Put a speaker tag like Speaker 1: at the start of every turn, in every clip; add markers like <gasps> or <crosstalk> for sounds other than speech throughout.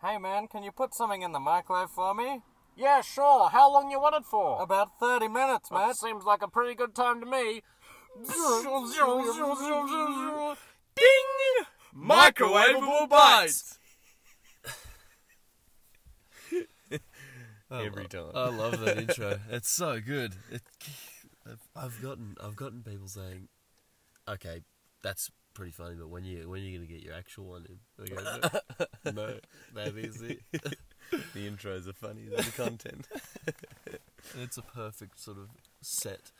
Speaker 1: Hey man, can you put something in the microwave for me?
Speaker 2: Yeah, sure. How long you want it for?
Speaker 1: About 30 minutes,
Speaker 2: That
Speaker 1: mate.
Speaker 2: seems like a pretty good time to me.
Speaker 3: Ding! Microwavable bites. <laughs>
Speaker 4: Every oh, time.
Speaker 3: I love that intro. It's so good. It, I've- I've gotten I've gotten people saying, "Okay, that's pretty funny, but when you when are you gonna get your actual one in?" Go, "No, <laughs> no, that is it." <laughs>
Speaker 4: the intros are funny than the content.
Speaker 3: It's a perfect sort of set.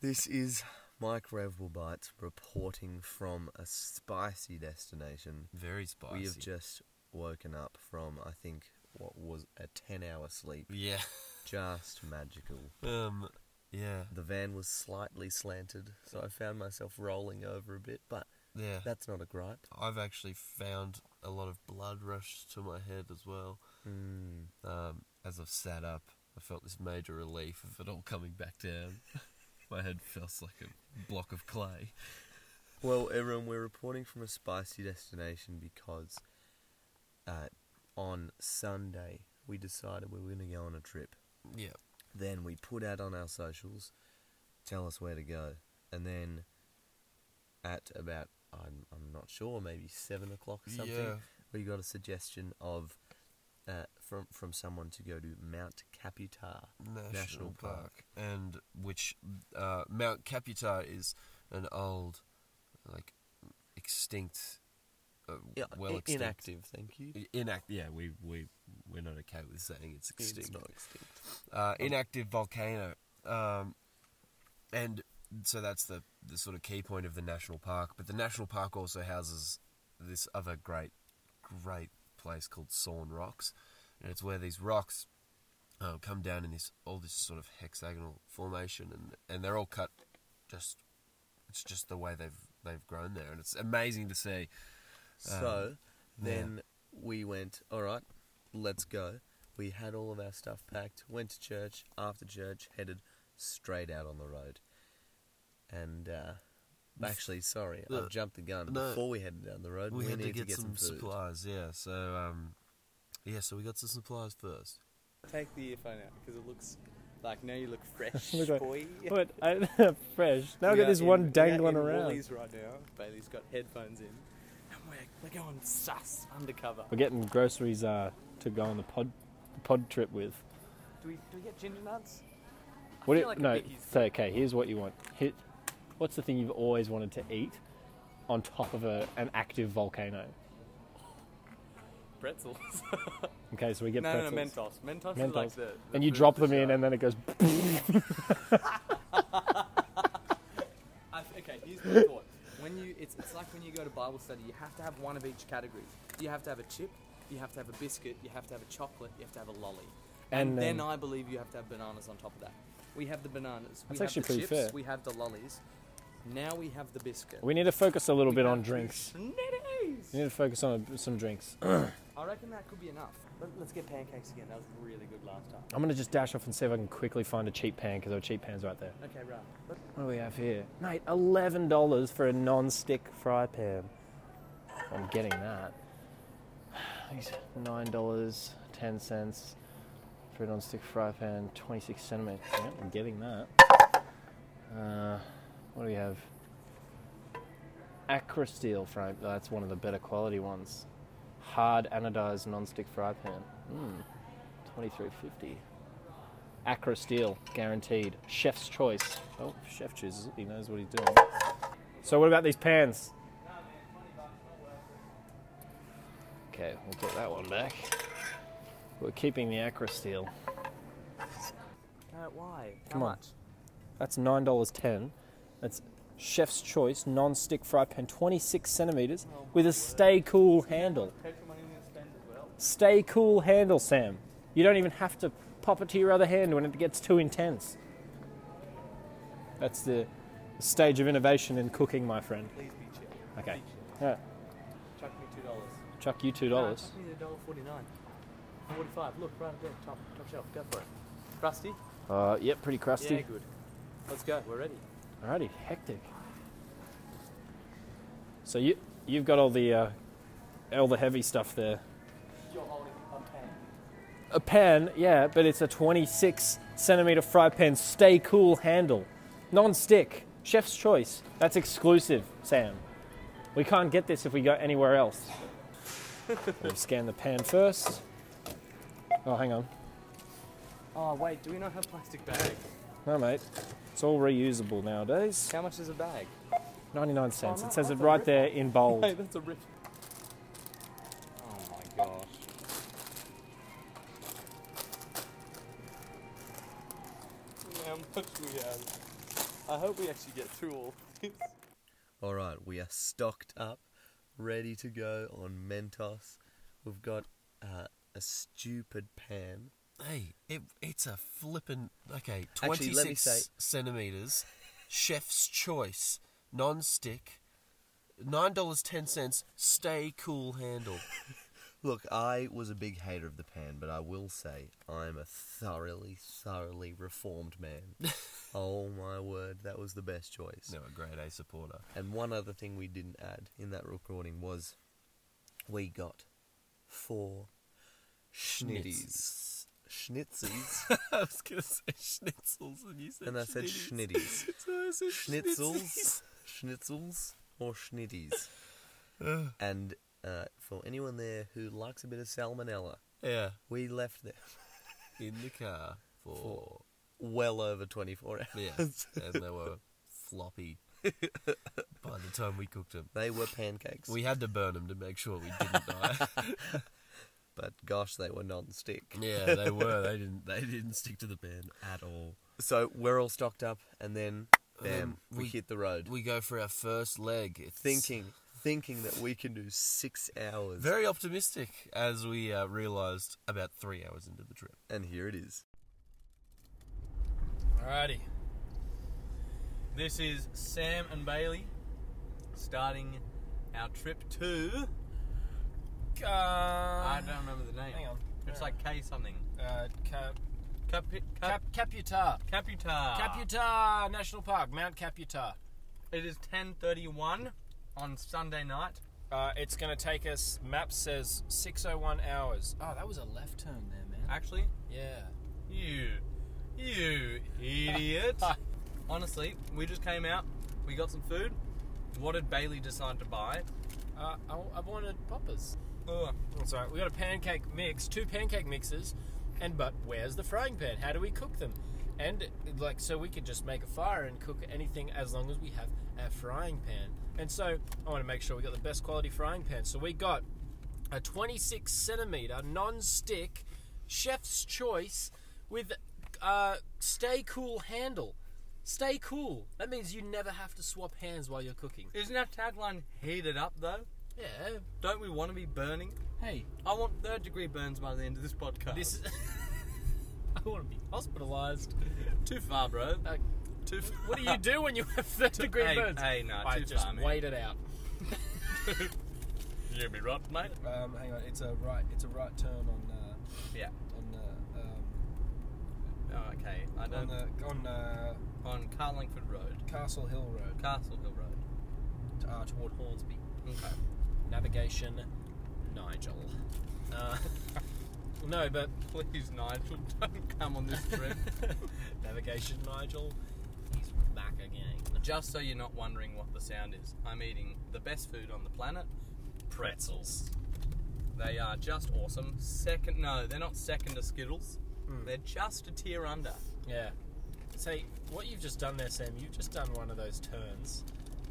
Speaker 4: This is Microwavable Bites reporting from a spicy destination.
Speaker 3: Very spicy.
Speaker 4: We have just woken up from, I think, what was a 10 hour sleep.
Speaker 3: yeah,
Speaker 4: Just magical.
Speaker 3: um, yeah,
Speaker 4: The van was slightly slanted, so I found myself rolling over a bit, but
Speaker 3: yeah.
Speaker 4: that's not a gripe.
Speaker 3: I've actually found a lot of blood rush to my head as well.
Speaker 4: Mm.
Speaker 3: Um, as I've sat up, I felt this major relief of it all coming back down. <laughs> my head feels like a block of clay.
Speaker 4: Well, everyone, we're reporting from a spicy destination because uh, on Sunday we decided we were going to go on a trip.
Speaker 3: Yeah.
Speaker 4: Then we put out on our socials, tell us where to go, and then at about I'm I'm not sure, maybe seven o'clock or something,
Speaker 3: Yeah.
Speaker 4: we got a suggestion of uh, from from someone to go to Mount Kaputar.
Speaker 3: National,
Speaker 4: National
Speaker 3: Park.
Speaker 4: Park.
Speaker 3: and which uh, Mount Kaputar is an old, like, extinct, uh,
Speaker 4: Yeah,
Speaker 3: well extinct,
Speaker 4: inactive. Thank you.
Speaker 3: Inact. Yeah, we we we're not okay with saying it's extinct.
Speaker 4: It's not extinct.
Speaker 3: uh, inactive volcano, um, and so that's the the sort of key point of the national park. But the national park also houses this other great, great place called Sawn Rocks, and it's where these rocks uh, come down in this all this sort of hexagonal formation, and and they're all cut just. It's just the way they've they've grown there, and it's amazing to see.
Speaker 4: So
Speaker 3: Um, yeah.
Speaker 4: then we went, all right, let's go. We had all of our stuff packed, went to church, after church, headed straight out on the road. And, uh, actually, sorry,
Speaker 3: No,
Speaker 4: I've jumped the gun.
Speaker 3: no.
Speaker 4: Before we headed down the road,
Speaker 3: we,
Speaker 4: we,
Speaker 3: had to
Speaker 4: needed
Speaker 3: get,
Speaker 4: to get
Speaker 3: some,
Speaker 4: some, food.
Speaker 3: supplies, yeah. So um, yeah, so we got some supplies first.
Speaker 5: Take the earphone out because it looks like now you look <laughs> fresh,
Speaker 6: Look like-
Speaker 5: boy.
Speaker 6: What? I, <laughs> fresh. Now I've got this
Speaker 5: in-
Speaker 6: one
Speaker 5: we are
Speaker 6: dangling
Speaker 5: in
Speaker 6: around.
Speaker 5: Woolies right now. Bailey's got headphones in, and we're, going sus undercover.
Speaker 6: We're getting groceries uh, to go on the pod pod trip with.
Speaker 5: Do we do we get ginger nuts?
Speaker 6: What
Speaker 5: feel
Speaker 6: it,
Speaker 5: like a
Speaker 6: no,
Speaker 5: Biggie's.
Speaker 6: so, okay, here's what you want. Hit, what's the thing you've always wanted to eat on top of a, an active volcano?
Speaker 5: Pretzels. <laughs>
Speaker 6: Okay, so we get
Speaker 5: no, no,
Speaker 6: pretzels.
Speaker 5: no, Mentos. Mentos, is like
Speaker 6: Mentos.
Speaker 5: the, the
Speaker 6: and you
Speaker 5: food
Speaker 6: drop
Speaker 5: of the
Speaker 6: them in,
Speaker 5: show.
Speaker 6: and then it goes. <laughs> <laughs>
Speaker 5: I, okay, here's my thought. When you, it's, it's like when you go to Bible study, you have to have one of each category. You have to have a chip, you have to have a biscuit, you have to have a chocolate, you have to have a lolly. And,
Speaker 6: And
Speaker 5: then I believe you have to have bananas on top of that. We have the bananas. We
Speaker 6: That's
Speaker 5: have
Speaker 6: actually
Speaker 5: the
Speaker 6: pretty
Speaker 5: chips,
Speaker 6: fair.
Speaker 5: We have the lollies. Now we have the biscuit.
Speaker 6: we need to focus a little
Speaker 5: We
Speaker 6: bit on drinks.
Speaker 5: Snitties!
Speaker 6: We need to focus on some drinks. <clears throat>
Speaker 5: I reckon that could be enough. Let, let's get pancakes again. That was really good last time.
Speaker 6: I'm gonna just dash off and see if I can quickly find a cheap pan because there are cheap pans right there.
Speaker 5: Okay, right. Let-
Speaker 6: What do we have here? Mate, eleven dollars for a non-stick fry pan. I'm getting that. <sighs> These Nine dollars, ten cents for a non-stick fry pan, twenty-six centimeters. Yep, I'm getting that. Uh, what do we have? Acra frame. That's one of the better quality ones. Hard anodized non-stick fry pan. Hmm. Twenty-three fifty. Acra Steel, guaranteed. Chef's choice. Oh, if chef chooses it. He knows what he's doing. So, what about these pans? Okay, we'll put that one back. We're keeping the Acra Steel.
Speaker 5: Uh, why? How
Speaker 6: Come on.
Speaker 5: much?
Speaker 6: That's nine dollars ten. That's Chef's choice non-stick fry pan, 26 centimeters, with a stay cool handle.
Speaker 5: Petrol money I'm gonna spend as well.
Speaker 6: Stay cool handle, Sam. You don't even have to pop it to your other hand when it gets too intense. That's the stage of innovation in cooking, my friend.
Speaker 5: Please be chill.
Speaker 6: Okay.
Speaker 5: Be chill.
Speaker 6: Yeah.
Speaker 5: Chuck me two dollars.
Speaker 6: Chuck you two dollars.
Speaker 5: dollar forty-nine. Forty-five. Look right up there, top top shelf. Go for it. Crusty?
Speaker 6: Uh, yep, pretty crusty.
Speaker 5: Yeah, good. Let's go. We're ready.
Speaker 6: Alrighty, hectic. So you you've got all the uh, all the heavy stuff there. A pan, yeah, but it's a 26 centimeter fry pan, stay cool handle, non-stick, chef's choice. That's exclusive, Sam. We can't get this if we go anywhere else. <laughs> we'll scan the pan first. Oh, hang on.
Speaker 5: Oh wait, do we not have plastic bags?
Speaker 6: No, mate. It's all reusable nowadays.
Speaker 5: How much is a bag?
Speaker 6: 99 cents.
Speaker 5: Oh, no,
Speaker 6: It says it right there in bold. <laughs>
Speaker 5: Hey, that's a rip. Oh my gosh. How much we have? I hope we actually get through all this.
Speaker 4: All right, we are stocked up, ready to go on Mentos. We've got uh, a stupid pan.
Speaker 3: Hey, it, it's a flippin' okay.
Speaker 4: Actually,
Speaker 3: Twenty
Speaker 4: let me
Speaker 3: six
Speaker 4: say-
Speaker 3: centimeters, chef's choice, non-stick, nine dollars ten cents. Stay cool handle. <laughs>
Speaker 4: Look, I was a big hater of the pan, but I will say I'm a thoroughly, thoroughly reformed man. <laughs> oh my word, that was the best choice.
Speaker 3: No, a grade A supporter.
Speaker 4: And one other thing we didn't add in that recording was we got four schnitties. Schnitzels. <laughs>
Speaker 3: I was gonna say schnitzels, and you said
Speaker 4: and I said
Speaker 3: schnitties.
Speaker 4: schnitties. <laughs>
Speaker 3: So I said
Speaker 4: Schnitzels. Schnitzels or schnitties. Uh. and uh, for anyone there who likes a bit of salmonella,
Speaker 3: Yeah,
Speaker 4: we left them <laughs>
Speaker 3: in the car for
Speaker 4: well over 24 hours.
Speaker 3: yeah, and they were floppy by the time we cooked them.
Speaker 4: They were pancakes.
Speaker 3: We had to burn them to make sure we didn't die. <laughs>
Speaker 4: but gosh, they were non-stick.
Speaker 3: yeah, they were. They didn't. They didn't stick to the pan at all.
Speaker 4: So we're all stocked up, and then bam,
Speaker 3: Um,
Speaker 4: we,
Speaker 3: we-
Speaker 4: hit the road,
Speaker 3: We go for our first leg. It's
Speaker 4: thinking, thinking that we can do six hours.
Speaker 3: very optimistic as we uh, realised about three hours into the trip.
Speaker 4: and here it is.
Speaker 5: Alrighty. This is Sam and Bailey starting our trip to.
Speaker 6: Uh,
Speaker 5: I don't remember the name.
Speaker 6: hang on.
Speaker 5: It's like K something.
Speaker 6: uh, Cap,
Speaker 5: Capi- Cap-
Speaker 6: Cap, Kaputar.
Speaker 5: Caputa.
Speaker 6: Kaputar National Park, Mount Kaputar.
Speaker 5: It is 10:31 on Sunday night.
Speaker 6: Uh, it's going to take us, map says 601 hours. Oh, that was a left turn there, man.
Speaker 5: Actually,
Speaker 6: Yeah.
Speaker 5: you, you idiot. <laughs> Honestly, we just came out. We got some food. What did Bailey decide to buy?
Speaker 6: Uh, I, I wanted poppers.
Speaker 5: Ugh.
Speaker 6: That's right. We got a pancake mix, two pancake mixes, and but where's the frying pan? How do we cook them? And like, so we could just make a fire and cook anything as long as we have our frying pan. And so I want to make sure we got the best quality frying pan. So we got a 26 centimeter non-stick chef's choice with uh, stay cool handle. Stay cool. That means you never have to swap hands while you're cooking.
Speaker 5: Isn't our tagline heated up though?
Speaker 6: Yeah.
Speaker 5: Don't we want to be burning?
Speaker 6: Hey,
Speaker 5: I want third degree burns by the end of this podcast.
Speaker 6: this is. <laughs> I want to be hospitalized.
Speaker 5: too far, bro.
Speaker 6: Uh,
Speaker 5: Too far.
Speaker 6: What do you do when you have third degree
Speaker 5: hey,
Speaker 6: burns?
Speaker 5: hey, no,
Speaker 6: I
Speaker 5: too
Speaker 6: just
Speaker 5: far, man.
Speaker 6: wait it out. <laughs>
Speaker 5: You hear me right, mate?
Speaker 6: Um, hang on, it's a right. It's a right turn on uh,
Speaker 5: Yeah.
Speaker 6: on uh,
Speaker 5: Oh, okay. I
Speaker 6: um, on the on uh,
Speaker 5: On Carlingford Road,
Speaker 6: Castle Hill Road
Speaker 5: Castle Hill Road.
Speaker 6: uh, toward Hornsby.
Speaker 5: Okay.
Speaker 6: Navigation, Nigel. Uh, <laughs> <laughs> no, but
Speaker 5: Please, Nigel, don't come on this trip.
Speaker 6: navigation, Nigel. He's back again.
Speaker 5: Just so you're not wondering what the sound is, I'm eating the best food on the planet pretzels. They are just awesome. Second, no, they're not second to Skittles. They're just a tier under.
Speaker 6: Yeah. Say, what you've just done there, Sam, you've just done one of those turns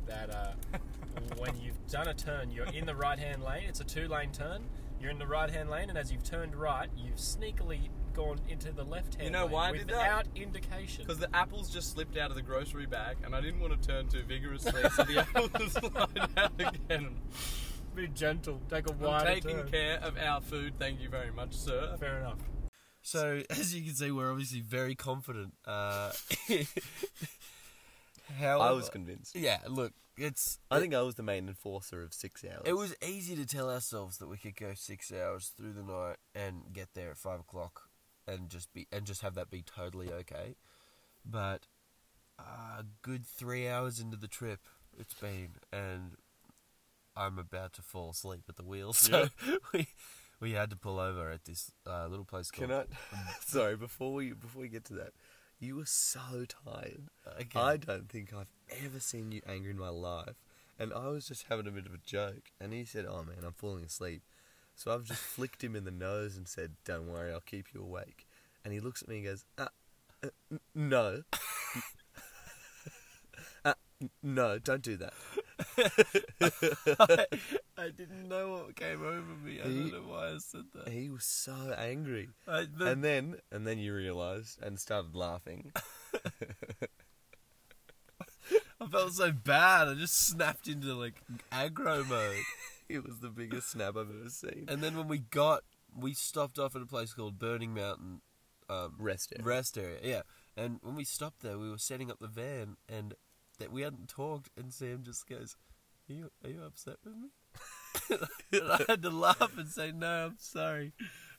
Speaker 6: that uh, <laughs> when you've done a turn, you're in the right hand lane, it's a two lane turn, you're in the right hand lane, and as you've turned right, you've sneakily gone into the left hand
Speaker 5: You know why I did that?
Speaker 6: without indication.
Speaker 5: Because the apples just slipped out of the grocery bag, and I didn't want to turn too vigorously, so the <laughs> apples just slide out again.
Speaker 6: Be gentle, take a
Speaker 5: I'm
Speaker 6: wider
Speaker 5: taking
Speaker 6: turn.
Speaker 5: care of our food. Thank you very much, sir.
Speaker 6: Fair enough.
Speaker 3: So as you can see, we're obviously very confident. Uh, <laughs>
Speaker 4: I was convinced.
Speaker 3: yeah. Look, it's.
Speaker 4: I think I was the main enforcer of six hours.
Speaker 3: It was easy to tell ourselves that we could go six hours through the night and get there at five o'clock, and just be and just have that be totally okay. But a good three hours into the trip, it's been, and I'm about to fall asleep at the wheel. <laughs> So we we had to pull over at this uh, little place called.
Speaker 4: Can I? <laughs> Sorry, before we before we get to that, you were so tired. I don't think I've ever seen you angry in my life. And I was just having a bit of a joke, and he said, "Oh man, I'm falling asleep." So I've just flicked him in the nose and said, "Don't worry, I'll keep you awake." And he looks at me and goes, uh, uh, n- "No, <laughs> uh, n- no, don't do that." <laughs>
Speaker 3: I didn't know what came over me. I
Speaker 4: He-
Speaker 3: don't know why I said that.
Speaker 4: He was so angry,
Speaker 3: I, the,
Speaker 4: and then and then you realised and started laughing. <laughs>
Speaker 3: I felt so bad. I just snapped into like aggro mode. <laughs>
Speaker 4: It was the biggest snap I've ever seen.
Speaker 3: And then when we got, we stopped off at a place called Burning Mountain um,
Speaker 4: Rest area.
Speaker 3: Rest area. Yeah. And when we stopped there, we were setting up the van, and that we hadn't talked, and Sam just goes, "Are you are you upset with me?" <laughs> and I had to laugh and say, "No, I'm sorry.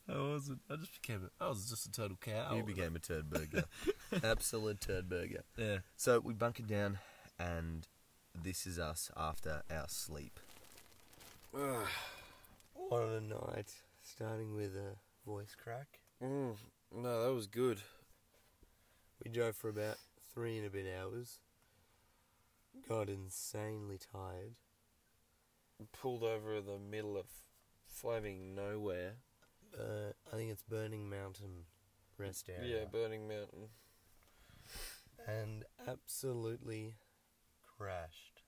Speaker 3: I wasn't. I just became. A, I was just a total cow."
Speaker 4: You became a turd burger. <laughs> Absolute turd burger.
Speaker 3: Yeah.
Speaker 4: So we bunkered down, and this is us after our sleep. What a night. Starting with a voice crack.
Speaker 3: Mm, no, that was good.
Speaker 4: We drove for about three and a bit hours. Got insanely tired.
Speaker 3: Pulled over in the middle of flaming nowhere.
Speaker 4: Uh, I think it's Burning Mountain rest area.
Speaker 3: Yeah, Burning Mountain.
Speaker 4: And absolutely crashed.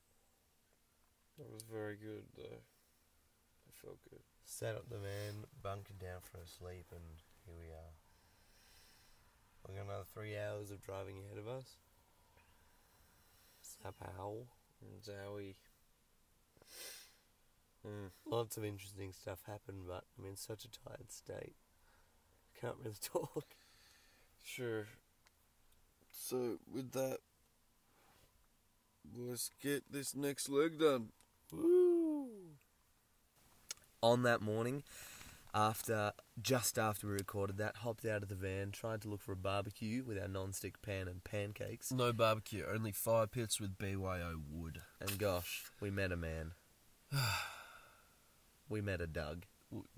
Speaker 3: That was very good, though. Felt good.
Speaker 4: Sat up the van, bunkered down for a sleep, and here we are. We've got another three hours of driving ahead of us. Zapow.
Speaker 3: Zowie. Mm.
Speaker 4: Lots of interesting stuff happened, but I'm in such a tired state. Can't really <laughs> talk.
Speaker 3: Sure. So, with that, let's get this next leg done.
Speaker 4: Woo! On that morning, after just after we recorded that, hopped out of the van, tried to look for a barbecue with our non-stick pan and pancakes,
Speaker 3: No barbecue, only fire pits with BYO wood.
Speaker 4: and gosh, we met a man. <sighs> we met a Doug.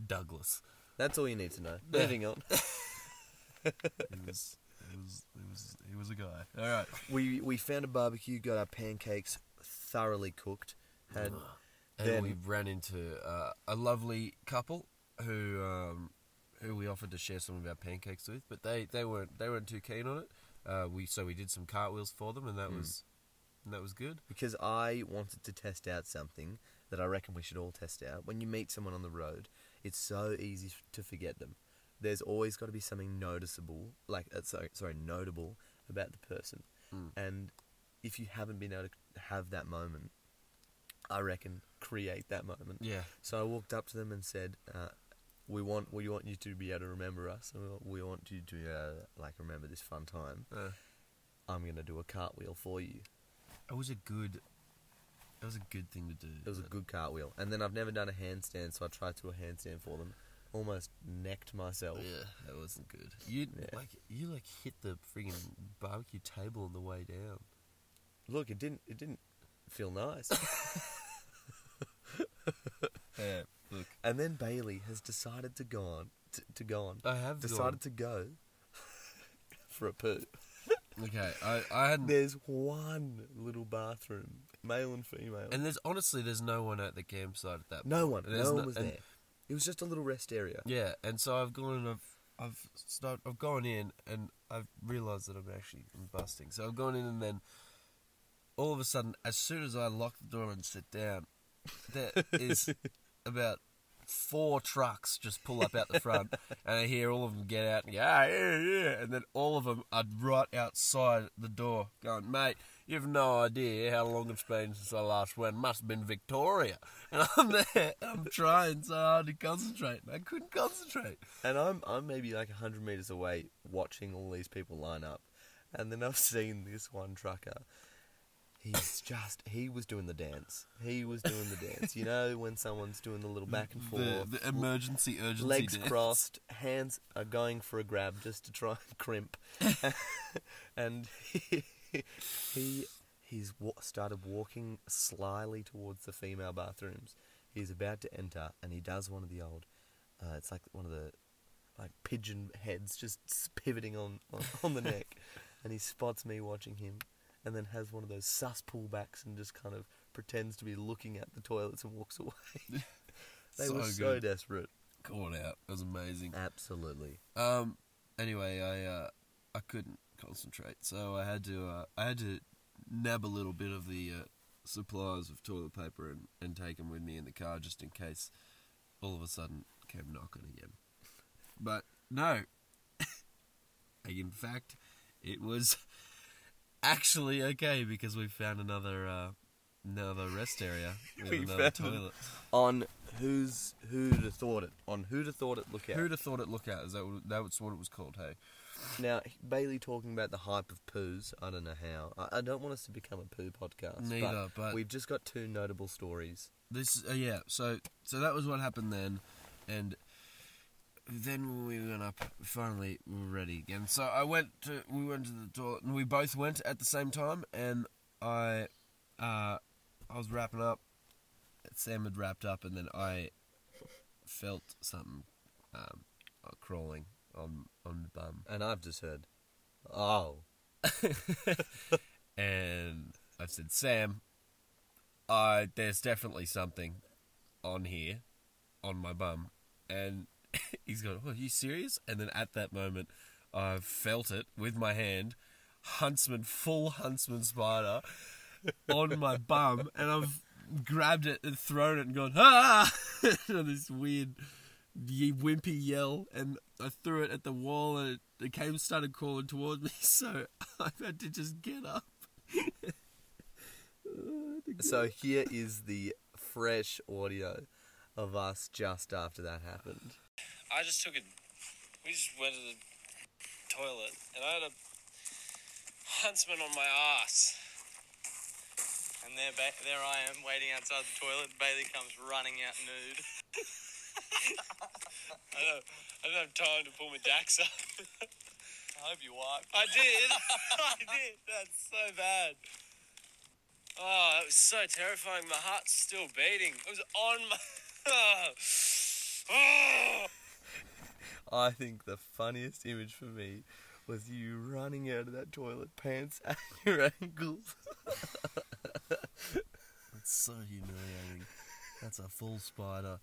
Speaker 3: Douglas.
Speaker 4: That's all you need to know. Moving on. <laughs>
Speaker 3: He was, he was, he was, he was a guy. All right.
Speaker 4: We we found a barbecue, got our pancakes thoroughly cooked. Had
Speaker 3: And
Speaker 4: Then-
Speaker 3: we ran into uh, a lovely couple who um, who we offered to share some of our pancakes with, but they, they weren't they weren't too keen on it. Uh, we so we did some cartwheels for them, and that was and that was good.
Speaker 4: because I wanted to test out something that I reckon we should all test out. When you meet someone on the road, it's so easy to forget them. There's always got to be something noticeable, like uh, sorry, sorry, notable about the person.
Speaker 3: Mm.
Speaker 4: And if you haven't been able to have that moment, I reckon create that moment.
Speaker 3: Yeah,
Speaker 4: So I walked up to them and said, uh, "We want we want you to be able to remember us. and We want you to uh, like remember this fun time.
Speaker 3: uh,
Speaker 4: I'm gonna do a cartwheel for you."
Speaker 3: it was a good. It was a good thing to do.
Speaker 4: It was a good cartwheel. And then I've never done a handstand, so I tried to do a handstand for them. Almost necked myself.
Speaker 3: Yeah, that wasn't good. You
Speaker 4: Yeah.
Speaker 3: like you like hit the friggin' barbecue table on the way down.
Speaker 4: Look, it didn't it didn't feel nice. <laughs> <laughs>
Speaker 3: Yeah, look,
Speaker 4: and then Bailey has decided to go on to, to go on.
Speaker 3: I have
Speaker 4: decided to go <laughs> for a poo.
Speaker 3: Okay, I I hadn't.
Speaker 4: There's one little bathroom, male and female.
Speaker 3: And there's honestly there's no one at the campsite at that.
Speaker 4: no one,
Speaker 3: point. There's
Speaker 4: no one was
Speaker 3: and-
Speaker 4: there. It was just a little rest area.
Speaker 3: Yeah, and so I've gone and I've I've start I've gone in and I've realised that I'm actually busting. So I've gone in and then all of a sudden, as soon as I lock the door and sit down, there is <laughs> about four trucks just pull up out the front, and I hear all of them get out and go, ah, yeah, yeah, and then all of them are right outside the door going, mate, you've no idea how long it's been since I last went. Must have been Victoria. <laughs> And I'm there, I'm trying so hard to concentrate, and I couldn't concentrate.
Speaker 4: And I'm I'm maybe like hundred meters away watching all these people line up, and then I've seen this one trucker. He's just he was doing the dance. He was doing the dance. You know when someone's doing the little back and forth,
Speaker 3: The, the emergency urgency
Speaker 4: legs
Speaker 3: dance.
Speaker 4: crossed, hands are going for a grab just to try and crimp, <laughs> and he he he's wa- started walking slyly towards the female bathrooms. He's about to enter, and he does one of the old. Uh, it's like one of the like pigeon heads just pivoting on on, on the neck, <laughs> and he spots me watching him, and then has one of those sus pullbacks and just kind of pretends to be looking at the toilets and walks away. <laughs> <laughs> they
Speaker 3: So
Speaker 4: were so
Speaker 3: good.
Speaker 4: desperate.
Speaker 3: Caught out. It was amazing.
Speaker 4: Absolutely.
Speaker 3: Um. Anyway, I uh, I couldn't concentrate, so I had to uh, I had to nab a little bit of the uh, supplies of toilet paper and and take them with me in the car just in case all of a sudden came knocking again. But no. <laughs> in fact, it was actually okay because we found another uh, another rest area with <laughs>
Speaker 4: We
Speaker 3: another
Speaker 4: found
Speaker 3: toilet.
Speaker 4: On who's who'd have thought it? On who'd have thought it? Look out.
Speaker 3: Who'd have thought it? Look out! Is that what, that was what it was called? Hey.
Speaker 4: Now, Bailey talking about the hype of poos. I don't know how. I, I don't want us to become a poo podcast.
Speaker 3: Neither, but-
Speaker 4: we've just got two notable stories.
Speaker 3: This uh, yeah, so so that was what happened then, and then when we went up, finally we were ready again. So I went to we went to the toilet, and we both went at the same time, and I uh I was wrapping up. Sam had wrapped up, and then I felt something um, uh, crawling on on the bum,
Speaker 4: And I've just heard, oh, <laughs>
Speaker 3: and I said, Sam, I there's definitely something on here, on my bum, and <laughs> he's going, oh, "Are you serious?" And then at that moment, I felt it with my hand, huntsman, full huntsman spider, on my <laughs> bum, and I've grabbed it and thrown it and gone, ah! <laughs> this weird wimpy yell, and I threw it at the wall, and it, it came started crawling towards me, so I had to just get up.
Speaker 4: so here is the fresh audio of us just after that happened.
Speaker 7: I just took it. We just went to the toilet, and I had a huntsman on my ass. And there, ba- there I am waiting outside the toilet. Bailey comes running out nude. <laughs> I don't, I don't have time to pull my jacks up. I hope you wiped. I did. <laughs> I did. That's so bad. Oh, that was so terrifying. My heart's still beating. It was on my. <laughs> Oh.
Speaker 4: I think the funniest image for me was you running out of that toilet, pants at your ankles.
Speaker 3: That's so humiliating. That's a full spider.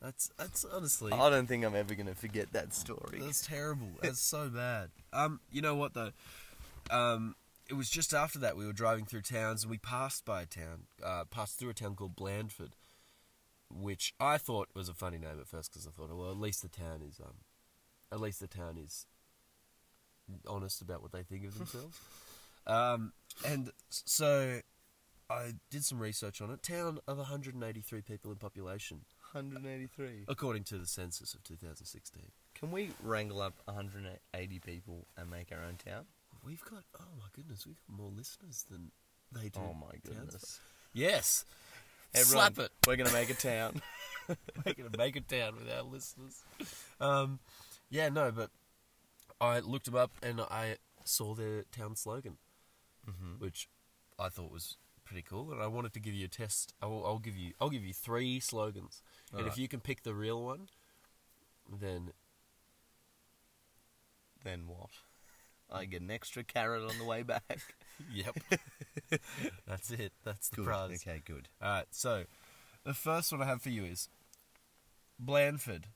Speaker 3: That's that's honestly
Speaker 4: I don't think I'm ever going to forget that story.
Speaker 3: that's terrible. That's so bad. Um, you know what though? Um, it was just after that we were driving through towns and we passed by a town, uh, passed through a town called Blandford, which I thought was a funny name at first because I thought, oh, well, at least the town is um, at least the town is honest about what they think of themselves. <laughs> um, and so I did some research on it. Town of 183 people in population,
Speaker 4: 183.
Speaker 3: according to the census of 2016.
Speaker 4: Can we wrangle up 180 people and make our own town?
Speaker 3: We've got oh my goodness, we've got more listeners than they do.
Speaker 4: Oh my
Speaker 3: towns.
Speaker 4: goodness.
Speaker 3: Yes,
Speaker 4: Everyone,
Speaker 3: slap it.
Speaker 4: We're going to make a town. <laughs>
Speaker 3: We're gonna make a town with our listeners. Um, yeah, no, but I looked them up and I saw their town slogan, mm-hmm. which I thought was pretty cool, and I wanted to give you a test. I will, I'll give you, I'll give you three slogans, and if you can pick the real one, then
Speaker 4: then what? I get an extra carrot on the way back. <laughs>
Speaker 3: yep, <laughs> that's it. That's the
Speaker 4: Good.
Speaker 3: prize.
Speaker 4: Okay, good.
Speaker 3: All right, so the first one I have for you is Blandford,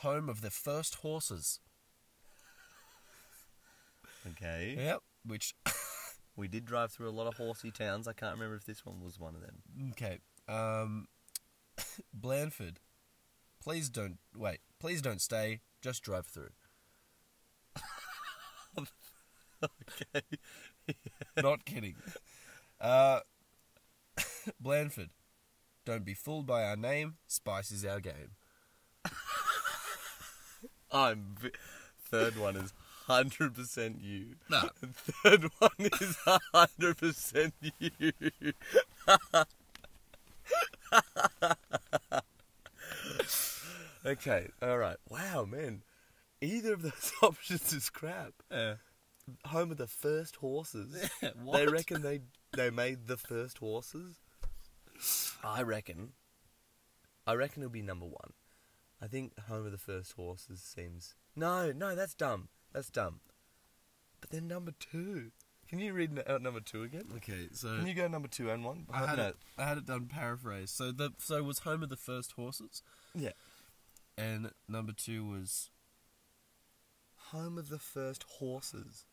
Speaker 3: home of the first horses.
Speaker 4: Okay.
Speaker 3: Yep, which <laughs>
Speaker 4: We did drive through a lot of horsey towns. I can't remember if this one was one of them.
Speaker 3: okay. Um, <coughs> Blandford, please don't wait. Please don't stay. Just drive through. <laughs>
Speaker 4: Okay. <laughs>
Speaker 3: Not kidding. Uh, <coughs> Blandford, don't be fooled by our name. Spice is our game.
Speaker 4: I'm. Vi- third one is hundred percent you.
Speaker 3: No,
Speaker 4: Third one is hundred percent you. okay. All right. Wow, man. Either of those <laughs> options is crap.
Speaker 3: Yeah.
Speaker 4: Home of the first horses. <laughs> They
Speaker 3: what?
Speaker 4: reckon they they made the first horses. I reckon. I reckon it'll be number one. I think home of the first horses seems. No, no, that's dumb. That's dumb. But then number two. Can you read n- out number two again?
Speaker 3: Okay, so
Speaker 4: Can you go number two and one?
Speaker 3: I had
Speaker 4: no.
Speaker 3: it. I had it done paraphrased. So the so it was home of the first horses,
Speaker 4: Yeah.
Speaker 3: and number two was
Speaker 4: Home of the first horses.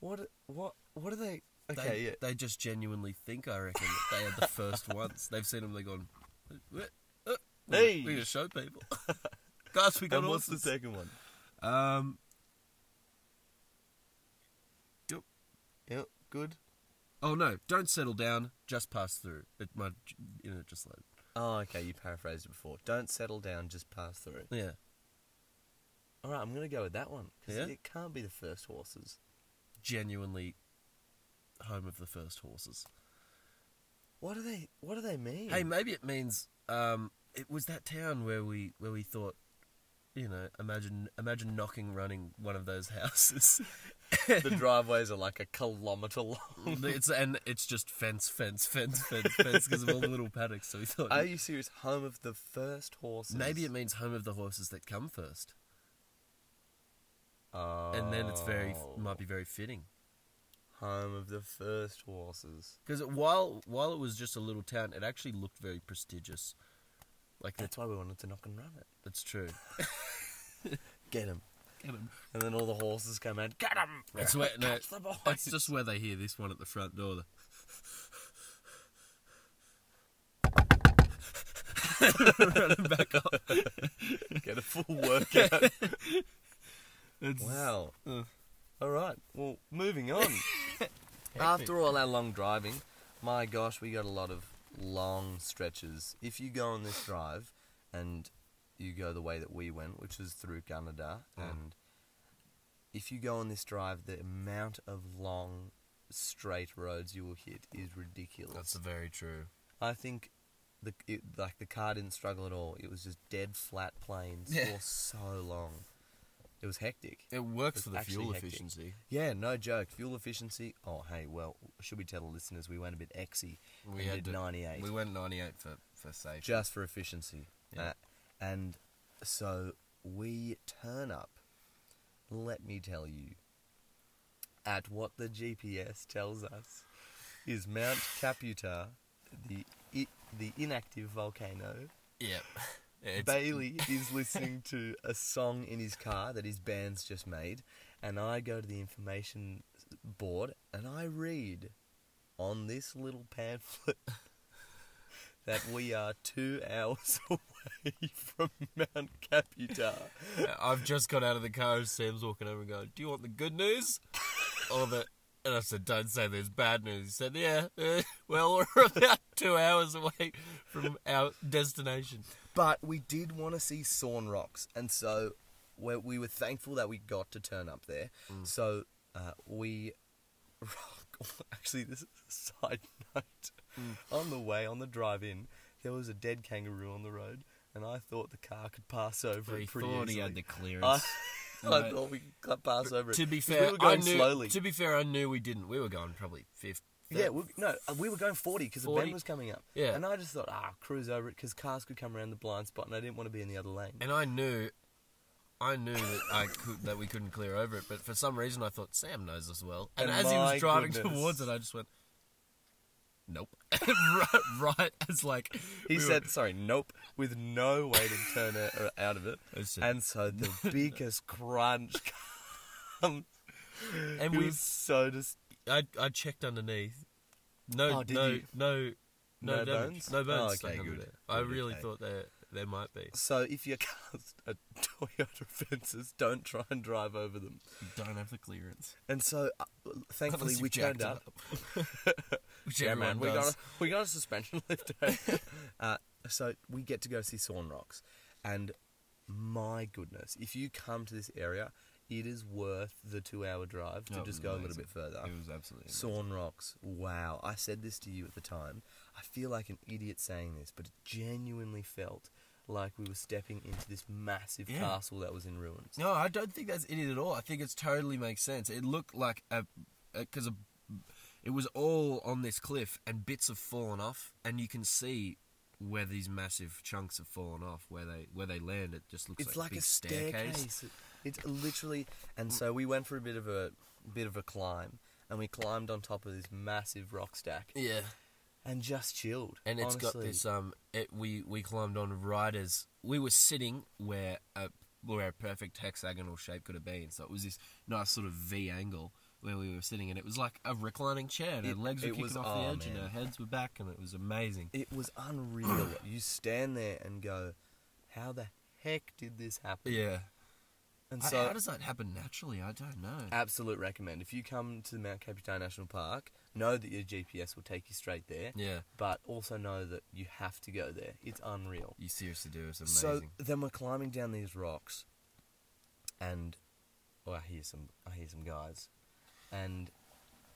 Speaker 4: What? What? What are they?
Speaker 3: they,
Speaker 4: Okay, yeah.
Speaker 3: they just genuinely think I reckon that they are the first <laughs> ones. They've seen them. They've gone. "What?
Speaker 4: Hey!"
Speaker 3: we're gonna show people. Guys, we got
Speaker 4: And what's the second one?
Speaker 3: Um,
Speaker 4: Yep, good.
Speaker 3: oh no! Don't settle down. Just pass through. It might, you know, just like
Speaker 4: Oh, okay, you paraphrased it before. Don't settle down, just pass through.
Speaker 3: yeah.
Speaker 4: All right, I'm gonna go with that one. 'cause
Speaker 3: Yeah?
Speaker 4: it can't be the first horses.
Speaker 3: Genuinely, home of the first horses.
Speaker 4: What do they? What do they mean?
Speaker 3: Hey, maybe it means um, it was that town where we where we thought, you know, imagine imagine knocking running one of those <laughs> houses.
Speaker 4: the driveways are like a kilometre long. <laughs>
Speaker 3: it's and it's just fence, fence, fence, fence, fence because of all the little paddocks. So we thought
Speaker 4: Are you serious? Home of the first horses.
Speaker 3: maybe it means home of the horses that come first,
Speaker 4: Oh,
Speaker 3: and then it's very might be very fitting.
Speaker 4: home of the first horses.
Speaker 3: Because while while it was just a little town, it actually looked very prestigious. Like
Speaker 4: That's why we wanted to knock and run it.
Speaker 3: that's true. <laughs>
Speaker 4: Get him. And then all the horses come out. Get him.
Speaker 3: That's where no,
Speaker 4: Catch the boys.
Speaker 3: that's just where they hear this one at the front door. The, <laughs> running back up.
Speaker 4: Get a full workout. <laughs>
Speaker 3: It's,
Speaker 4: wow.
Speaker 3: Uh.
Speaker 4: All right. Well, moving on. After all our long driving, my gosh, we got a lot of long stretches. If you go on this drive and you go the way that we went, which was through Gunnedah, and if you go on this drive, the amount of long straight roads you will hit is ridiculous.
Speaker 3: That's very true.
Speaker 4: I think the it, like the car didn't struggle at all. It was just dead flat plains
Speaker 3: Yeah.
Speaker 4: for so long. It was hectic.
Speaker 3: It works
Speaker 4: It's
Speaker 3: for the fuel
Speaker 4: hectic.
Speaker 3: efficiency.
Speaker 4: Yeah, no joke. Fuel efficiency. Oh, hey, well, should we tell the listeners we went a bit exy?
Speaker 3: We had
Speaker 4: did
Speaker 3: to-
Speaker 4: 98
Speaker 3: We went 98 for, for safety.
Speaker 4: just for efficiency.
Speaker 3: Yeah.
Speaker 4: Uh, and so we turn up. Let me tell you, at what the GPS tells us is Mount Kaputar, the i- the inactive volcano.
Speaker 3: yeah. <laughs> It's,
Speaker 4: Bailey is listening to a song in his car that his band's just made, and I go to the information board and I read on this little pamphlet <laughs> that we are two hours <laughs> away from Mount Kaputar.
Speaker 3: I've just got out of the car Sam's walking over and going, Do you want the good news? <laughs> or the. And I said, Don't say there's bad news. He said, Yeah, uh, well, we're about two hours away from our destination.
Speaker 4: But we did want to see Sawn Rocks, and so we we were thankful that we got to turn up there. So uh, we <laughs> actually, this is a side <laughs> note. On the way, on the drive in, there was a dead kangaroo on the road, and I thought the car could pass over
Speaker 3: He
Speaker 4: it pretty
Speaker 3: thought
Speaker 4: easily.
Speaker 3: he had the <laughs>
Speaker 4: I,
Speaker 3: clearance.
Speaker 4: I
Speaker 3: No.
Speaker 4: thought we could pass over it.
Speaker 3: to be fair,
Speaker 4: we
Speaker 3: I knew.
Speaker 4: slowly.
Speaker 3: To be fair, I knew we didn't. We were going probably fifth.
Speaker 4: Yeah, we, no, uh, we were going 40 because the
Speaker 3: 40?
Speaker 4: bend was coming up.
Speaker 3: Yeah.
Speaker 4: And I just thought, ah, cruise over it because cars could come around the blind spot and I didn't want to be in the other lane.
Speaker 3: And I knew, I knew that I could that we couldn't clear over it. But for some reason, I thought Sam knows us well. And,
Speaker 4: And
Speaker 3: as he was driving
Speaker 4: goodness.
Speaker 3: towards it, I just went, "Nope." <laughs> right, right as like
Speaker 4: He
Speaker 3: we were-
Speaker 4: said, sorry, nope, with no way to turn it, out of it. <laughs> And so the <laughs> biggest crunch comes.
Speaker 3: and we,
Speaker 4: was so just.
Speaker 3: I, I checked underneath. No,
Speaker 4: Oh, did
Speaker 3: no,
Speaker 4: you?
Speaker 3: no, no,
Speaker 4: No
Speaker 3: damage.
Speaker 4: bones?
Speaker 3: No bones.
Speaker 4: Oh,
Speaker 3: stuck
Speaker 4: okay,
Speaker 3: under
Speaker 4: good.
Speaker 3: there. I
Speaker 4: Good,
Speaker 3: really
Speaker 4: okay.
Speaker 3: thought there there might be.
Speaker 4: So if your car's <laughs> a Toyota fences, don't try and drive over them.
Speaker 3: You don't have the clearance.
Speaker 4: And so, uh, thankfully, we
Speaker 3: you've
Speaker 4: turned
Speaker 3: it
Speaker 4: up. <laughs>
Speaker 3: Which
Speaker 4: yeah,
Speaker 3: everyone
Speaker 4: man, we
Speaker 3: does.
Speaker 4: got a, we got a suspension <laughs> lift. uh, so we get to go see Sawn Rocks, and my goodness, if you come to this area, it is worth the two-hour drive to
Speaker 3: Oh, it
Speaker 4: just go a little
Speaker 3: amazing.
Speaker 4: bit further.
Speaker 3: It was absolutely amazing.
Speaker 4: Sawn Rocks, wow! I said this to you at the time. I feel like an idiot saying this, but it genuinely felt like we were stepping into this massive
Speaker 3: Yeah.
Speaker 4: castle that was in ruins.
Speaker 3: No, I don't think that's idiot at all. I think it's totally makes sense. It looked like a because a, it was all on this cliff and bits have fallen off, and you can see where these massive chunks have fallen off, where they where they land, it just looks
Speaker 4: It's
Speaker 3: like,
Speaker 4: like
Speaker 3: a big
Speaker 4: a staircase. It's literally, and so we went for a bit of a bit of a climb, and we climbed on top of this massive rock stack
Speaker 3: Yeah,
Speaker 4: and just chilled.
Speaker 3: and it's got this um. It, we we climbed on right as we were sitting where a where a perfect hexagonal shape could have been. So it was this nice sort of V angle where we were sitting, and it was like a reclining chair. And
Speaker 4: It-
Speaker 3: our legs were kicking
Speaker 4: was-
Speaker 3: off
Speaker 4: oh,
Speaker 3: the edge, and
Speaker 4: man.
Speaker 3: our heads were back, and it was amazing.
Speaker 4: It was unreal. you stand there and go, "How the heck did this happen?"
Speaker 3: Yeah.
Speaker 4: And
Speaker 3: How-
Speaker 4: so,
Speaker 3: how does that happen naturally? I don't know.
Speaker 4: absolute recommend. If you come to Mount Kaputar National Park, know that your GPS will take you straight there.
Speaker 3: Yeah,
Speaker 4: But also know that you have to go there. It's unreal.
Speaker 3: you seriously do. It's amazing.
Speaker 4: So then we're climbing down these rocks, and oh, I hear some, I hear some guys, and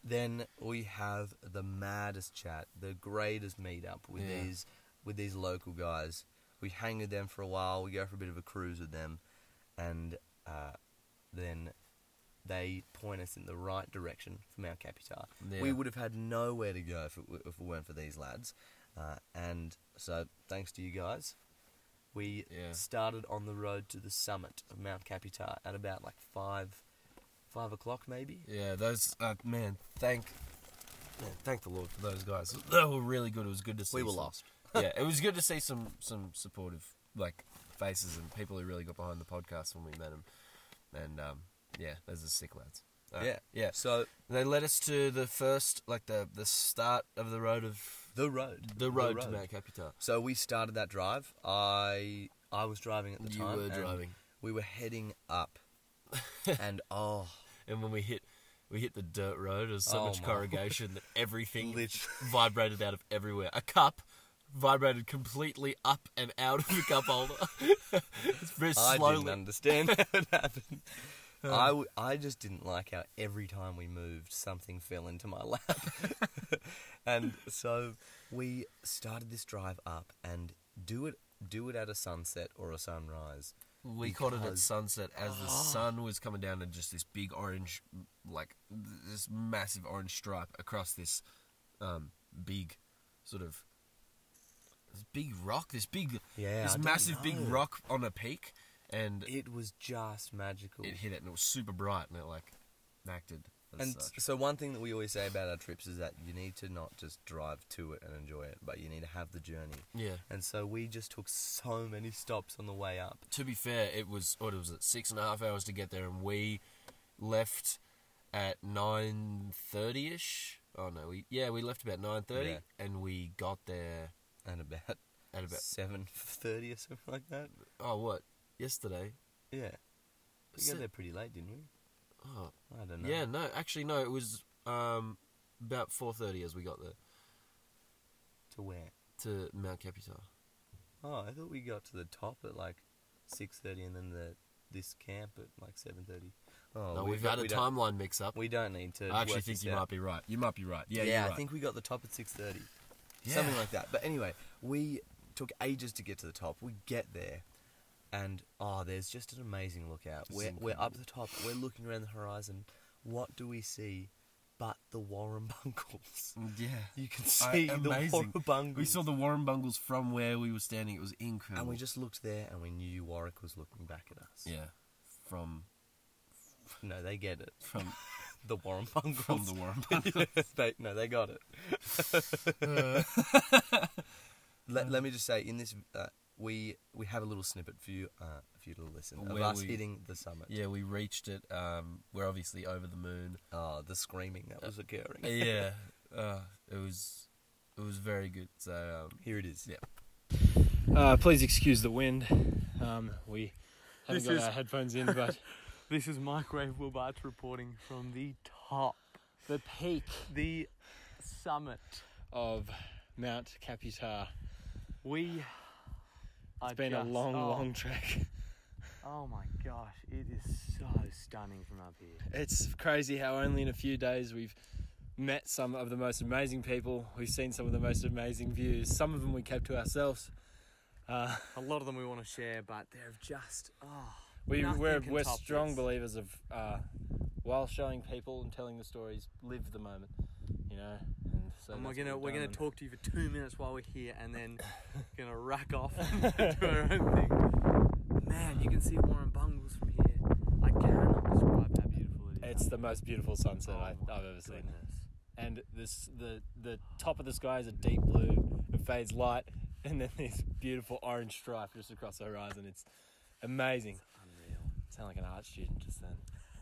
Speaker 4: then we have the maddest chat, the greatest meetup with
Speaker 3: Yeah.
Speaker 4: these, with these local guys. We hang with them for a while. We go for a bit of a cruise with them, and uh, then they point us in the right direction from Mount Kaputar.
Speaker 3: Yeah.
Speaker 4: We would have had nowhere to go if it, w- if it weren't for these lads. Uh, and so, thanks to you guys, we
Speaker 3: Yeah.
Speaker 4: started on the road to the summit of Mount Kaputar at about like five, five o'clock maybe.
Speaker 3: Yeah, those uh, man, thank, man, thank the Lord for those guys. They were really good. It was good to see.
Speaker 4: We were
Speaker 3: some-
Speaker 4: lost.
Speaker 3: yeah, <laughs> it was good to see some some supportive like faces and people who really got behind the podcast when we met them. And um, yeah, those are sick lads.
Speaker 4: Yeah,
Speaker 3: yeah.
Speaker 4: So
Speaker 3: They led us to the first, like the the start of the road of
Speaker 4: the road,
Speaker 3: the road, to Mount Kaputar.
Speaker 4: So we started that drive. I I was driving at the
Speaker 3: You
Speaker 4: time.
Speaker 3: were driving.
Speaker 4: We were heading up, <laughs> and oh,
Speaker 3: And when we hit we hit the dirt road, there was so
Speaker 4: Oh
Speaker 3: much corrugation that everything <laughs> vibrated out of everywhere. A cup vibrated completely up and out of the cup holder. <laughs> it's very slow.
Speaker 4: I
Speaker 3: slowly.
Speaker 4: didn't understand how it happened. I, w- I just didn't like how every time we moved, something fell into my lap. <laughs> and so we started this drive up and do it do it at a sunset or a sunrise.
Speaker 3: we caught it at
Speaker 4: because-
Speaker 3: sunset as the <gasps> sun was coming down and just this big orange, like this massive orange stripe across this um, big sort of this big rock, this big,
Speaker 4: Yeah,
Speaker 3: this
Speaker 4: I
Speaker 3: massive big rock on a peak, and it,
Speaker 4: was just magical.
Speaker 3: It hit it and it was super bright and it like acted
Speaker 4: and
Speaker 3: such.
Speaker 4: so one thing that we always say about our trips is that you need to not just drive to it and enjoy it, but you need to have the journey.
Speaker 3: Yeah.
Speaker 4: And so we just took so many stops on the way up.
Speaker 3: to be fair, it was what was it six and a half hours to get there, and we left at nine thirty ish. Oh no, we yeah we left about nine thirty,
Speaker 4: Yeah.
Speaker 3: and we got there
Speaker 4: And about
Speaker 3: at about
Speaker 4: seven thirty or something like that.
Speaker 3: oh what yesterday.
Speaker 4: Yeah. We
Speaker 3: Se-
Speaker 4: got there pretty late, didn't we?
Speaker 3: Oh
Speaker 4: I don't know.
Speaker 3: yeah, no, actually no, it was um about four thirty as we got there
Speaker 4: To where?
Speaker 3: to Mount Kaputar.
Speaker 4: Oh, I thought we got to the top at like six thirty, and then the this camp at like seven thirty. Oh,
Speaker 3: no,
Speaker 4: we
Speaker 3: we've
Speaker 4: got-
Speaker 3: had a
Speaker 4: we don't-
Speaker 3: timeline mix up.
Speaker 4: We don't need to.
Speaker 3: I actually
Speaker 4: work
Speaker 3: think
Speaker 4: this
Speaker 3: you
Speaker 4: out.
Speaker 3: might be right. You might be right. Yeah,
Speaker 4: Yeah,
Speaker 3: you're
Speaker 4: I
Speaker 3: right.
Speaker 4: think we got the top at six thirty,
Speaker 3: Yeah.
Speaker 4: something like that. But anyway, we took ages to get to the top. We get there, and oh, there's just an amazing lookout. We're we're up the top. We're looking around the horizon. What do we see? But the Warren <laughs> Warrumbungles.
Speaker 3: yeah.
Speaker 4: You can
Speaker 3: I-
Speaker 4: see the
Speaker 3: amazing.
Speaker 4: Warrumbungles.
Speaker 3: We saw the Warren Bungles from where we were standing. It was incredible.
Speaker 4: and we just looked there, and we knew Warwick was looking back at us.
Speaker 3: yeah, from
Speaker 4: No, they get it.
Speaker 3: from <laughs>
Speaker 4: The Warrumbungles. <laughs>
Speaker 3: from the Warren <laughs> Bungles.
Speaker 4: they, no, they got it. <laughs> let, let me just say, in this, uh, we we have a little snippet for you, uh, for you to listen of us
Speaker 3: we-
Speaker 4: hitting the summit.
Speaker 3: yeah, we reached it. Um, we're obviously over the moon.
Speaker 4: Oh, the screaming that was occurring.
Speaker 3: yeah, uh, it was it was very good. So um,
Speaker 4: Here it is.
Speaker 3: Yeah.
Speaker 6: Uh, please excuse the wind. Um, we haven't
Speaker 5: This
Speaker 6: got
Speaker 5: is-
Speaker 6: our headphones in, but
Speaker 5: This is Microwavable Bites reporting from the top,
Speaker 6: the peak
Speaker 5: the summit.
Speaker 6: of Mount Kaputar.
Speaker 5: We.
Speaker 6: It's been a long, long trek. <laughs>
Speaker 5: Oh my gosh, it is so stunning from up here.
Speaker 6: It's crazy how only in a few days we've met some of the most amazing people. We've seen some of the most amazing views. Some of them we kept to ourselves. Uh,
Speaker 5: A lot of them we want to share, but they're just oh.
Speaker 6: We, we're we're strong
Speaker 5: this.
Speaker 6: believers of uh, while showing people and telling the stories, live the moment. You know, and So
Speaker 5: and we're gonna we're gonna talk to you for two minutes while we're here, and then <laughs> gonna rack off <laughs> and do our own thing. Man, you can see Warren Bungles from here. I cannot describe how beautiful it is.
Speaker 6: It's the most beautiful sunset
Speaker 5: Oh
Speaker 6: I, I've ever seen. And this the the top of the sky is a deep blue. It fades light, <laughs> and then this beautiful orange stripe just across the horizon. It's amazing. Sound like an art student just then.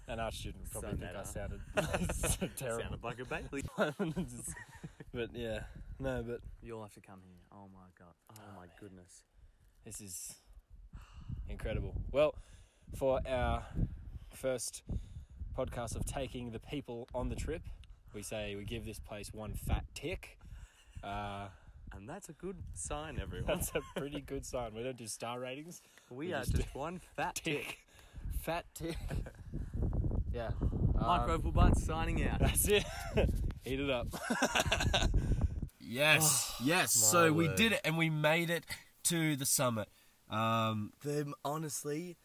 Speaker 6: An art student would probably think I sounded <laughs> <laughs> so terrible.
Speaker 5: Sounded like a Bailey. <laughs>
Speaker 6: But yeah, no, but
Speaker 5: You'll have to come here. Oh my god. Oh, my goodness.
Speaker 6: This is incredible. Well, for our first podcast of taking the people on the trip, we say we give this place one fat tick. Uh,
Speaker 5: And that's a good sign, everyone.
Speaker 6: that's a pretty good sign. We don't do star ratings.
Speaker 5: we
Speaker 6: we
Speaker 5: are
Speaker 6: just
Speaker 5: just one fat tick.
Speaker 6: Tick. Fat tick. <laughs> yeah.
Speaker 5: Micro
Speaker 6: Um,
Speaker 5: signing out.
Speaker 6: that's it. <laughs> Eat it up. <laughs>
Speaker 3: Yes, yes.
Speaker 4: my
Speaker 3: So we did it, and we made it to the summit. Um,
Speaker 4: Them honestly,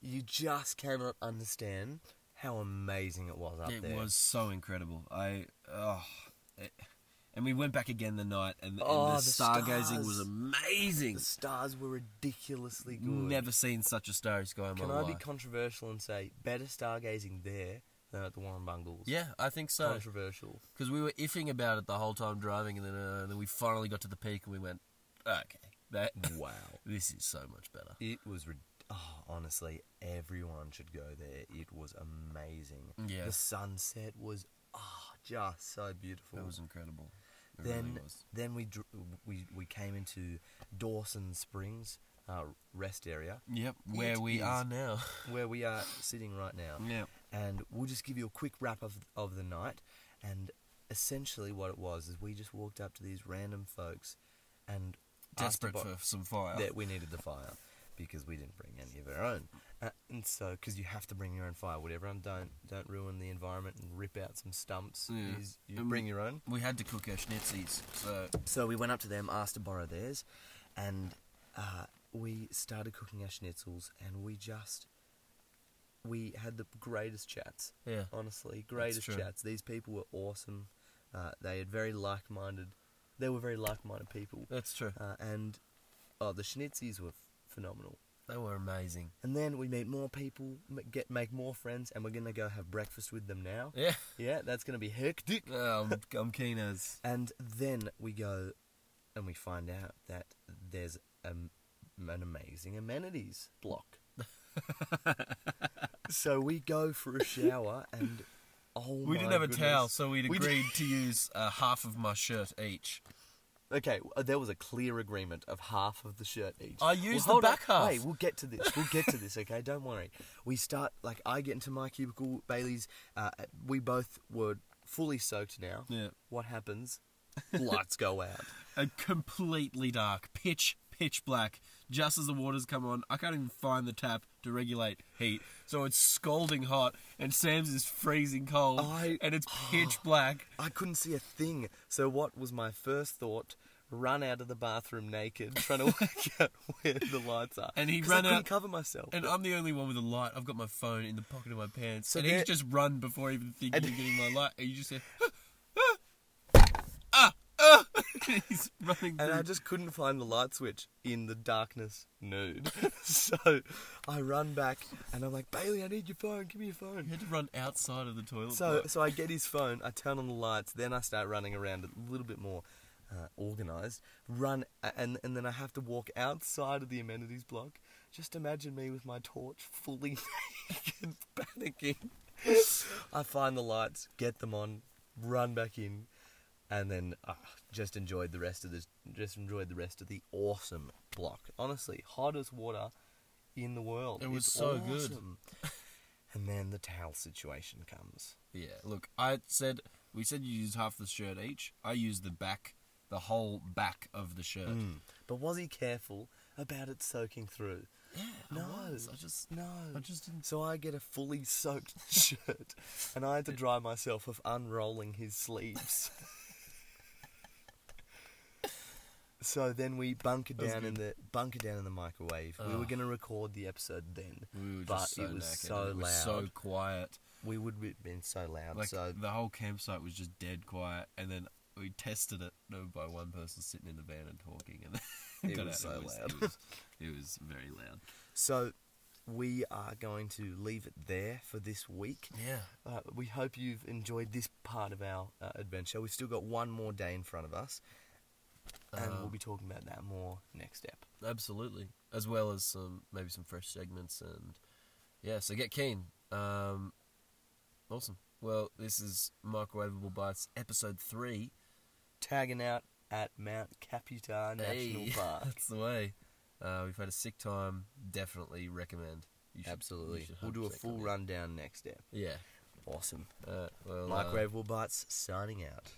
Speaker 4: you just cannot understand how amazing it was up
Speaker 3: it
Speaker 4: there.
Speaker 3: It was so incredible. I oh, it, and we went back again the night, and, and
Speaker 4: Oh,
Speaker 3: the,
Speaker 4: the
Speaker 3: stargazing was amazing.
Speaker 4: The stars were ridiculously good.
Speaker 3: Never seen such a starry sky in
Speaker 4: Can
Speaker 3: my
Speaker 4: I
Speaker 3: life.
Speaker 4: Can I be controversial and say better stargazing there than at the Warrumbungles?
Speaker 3: yeah, I think so.
Speaker 4: Controversial.
Speaker 3: Because we were iffing about it the whole time driving, and then uh, then we finally got to the peak, and we went, okay, that <laughs>
Speaker 4: Wow.
Speaker 3: this is so much better.
Speaker 4: It was. Rid- oh, honestly, everyone should go there. It was amazing.
Speaker 3: Yeah.
Speaker 4: The sunset was oh, just so beautiful.
Speaker 3: It was incredible. It
Speaker 4: then
Speaker 3: really
Speaker 4: then we dr- we we came into Dawson Springs uh, rest area
Speaker 3: Yep, where
Speaker 4: It
Speaker 3: we are now. <laughs>
Speaker 4: where we are sitting right now.
Speaker 3: yeah.
Speaker 4: and we'll just give you a quick wrap of of the night. And essentially, what it was is we just walked up to these random folks and asked
Speaker 3: Desperate
Speaker 4: about
Speaker 3: for some fire.
Speaker 4: that we needed the fire because we didn't bring any of our own. Uh, and so, because you have to bring your own fire, everyone don't don't ruin the environment and rip out some stumps.
Speaker 3: Yeah.
Speaker 4: Is you
Speaker 3: And
Speaker 4: bring your own.
Speaker 3: We had to cook our schnitzels, so
Speaker 4: So we went up to them, asked to borrow theirs, and uh, we started cooking our schnitzels, and we just we had the greatest chats.
Speaker 3: yeah.
Speaker 4: Honestly, greatest chats. These people were awesome. Uh, they had very like-minded. They were very like-minded people,
Speaker 3: That's true.
Speaker 4: uh, and oh, the schnitzels were phenomenal.
Speaker 3: They were amazing.
Speaker 4: And then we meet more people, get make more friends, and we're gonna go have breakfast with them now.
Speaker 3: Yeah.
Speaker 4: Yeah, that's gonna be hectic. <laughs>
Speaker 3: Um, I'm keen as.
Speaker 4: And then we go and we find out that there's um, an amazing amenities block. <laughs> so we go for a shower and oh
Speaker 3: We didn't have a towel, so we'd
Speaker 4: We
Speaker 3: agreed to use uh, half of my shirt each.
Speaker 4: Okay, uh, there was a clear agreement of half of the shirt each.
Speaker 3: I used the
Speaker 4: hold on.
Speaker 3: back half.
Speaker 4: Wait, we'll get to this. We'll get to this. Okay, don't worry. We start like I get into my cubicle. Bailey's. Uh, we both were fully soaked now.
Speaker 3: Yeah.
Speaker 4: What happens? Lights go out. <laughs>
Speaker 3: A completely dark, pitch, pitch black. Just as the waters come on, I can't even find the tap to regulate heat. So it's scalding hot, and Sam's is freezing cold,
Speaker 4: I-
Speaker 3: and it's <sighs> pitch black.
Speaker 4: I couldn't see a thing. So what was my first thought? Run out of the bathroom naked, <laughs> trying to work out where the lights are.
Speaker 3: And he ran
Speaker 4: I couldn't
Speaker 3: out-
Speaker 4: cover myself.
Speaker 3: And I'm the only one with a light. I've got my phone in the pocket of my pants,
Speaker 4: So
Speaker 3: and he's just run before even thinking of getting my light. And you just say, ah, ah, ah. <laughs> he's running.
Speaker 4: And I
Speaker 3: through.
Speaker 4: just couldn't find the light switch in the darkness nude. <laughs> so I run back and I'm like, Bailey, I need your phone. Give me your
Speaker 3: You
Speaker 4: phone.
Speaker 3: had to run outside of the toilet.
Speaker 4: So
Speaker 3: block.
Speaker 4: so I get his phone. I turn on the lights. Then I start running around a little bit more uh, organized. Run and and then I have to walk outside of the amenities block. Just imagine me with my torch, fully <laughs> naked, panicking. I find the lights, get them on, run back in, and then uh, just enjoyed the rest of this. Just enjoyed the rest of the awesome block. Honestly, hottest water in the world.
Speaker 3: It was
Speaker 4: It's
Speaker 3: so good.
Speaker 4: And then the towel situation comes.
Speaker 3: Yeah, look, I said we said you use half the shirt each. I used the back, the whole back of the shirt.
Speaker 4: But was he careful about it soaking through?
Speaker 3: Yeah,
Speaker 4: No.
Speaker 3: I was. I just,
Speaker 4: No.
Speaker 3: I just didn't.
Speaker 4: So I get a fully soaked <laughs> shirt, and I had to dry myself of unrolling his sleeves. <laughs> so then we bunker down in the bunker down in the microwave. We were going to record the episode then,
Speaker 3: We were
Speaker 4: but
Speaker 3: just so
Speaker 4: it was
Speaker 3: knackered.
Speaker 4: so
Speaker 3: it was
Speaker 4: loud.
Speaker 3: so quiet.
Speaker 4: we would have been so loud.
Speaker 3: Like
Speaker 4: so
Speaker 3: the whole campsite was just dead quiet, and then we tested it no, by one person sitting in the van and talking, and <laughs>
Speaker 4: It
Speaker 3: got
Speaker 4: was
Speaker 3: out.
Speaker 4: so loud.
Speaker 3: It was, it was very loud.
Speaker 4: So we are going to leave it there for this week.
Speaker 3: Yeah.
Speaker 4: Uh, we hope you've enjoyed this part of our uh, adventure. We've still got one more day in front of us, and we'll
Speaker 3: Um,
Speaker 4: be talking about that more next step.
Speaker 3: Absolutely, as well as some maybe some fresh segments and yeah. So get keen. Um, awesome. Well, this is microwavable bites episode three.
Speaker 4: Tagging out at Mount National
Speaker 3: Hey, <laughs>
Speaker 4: Park.
Speaker 3: That's the way. Uh, we've had a sick time. Definitely recommend. You should-
Speaker 4: Absolutely. We'll do a full rundown next step.
Speaker 3: Yeah.
Speaker 4: Awesome.
Speaker 3: Uh, well, uh,
Speaker 4: Microwavable Bites signing out.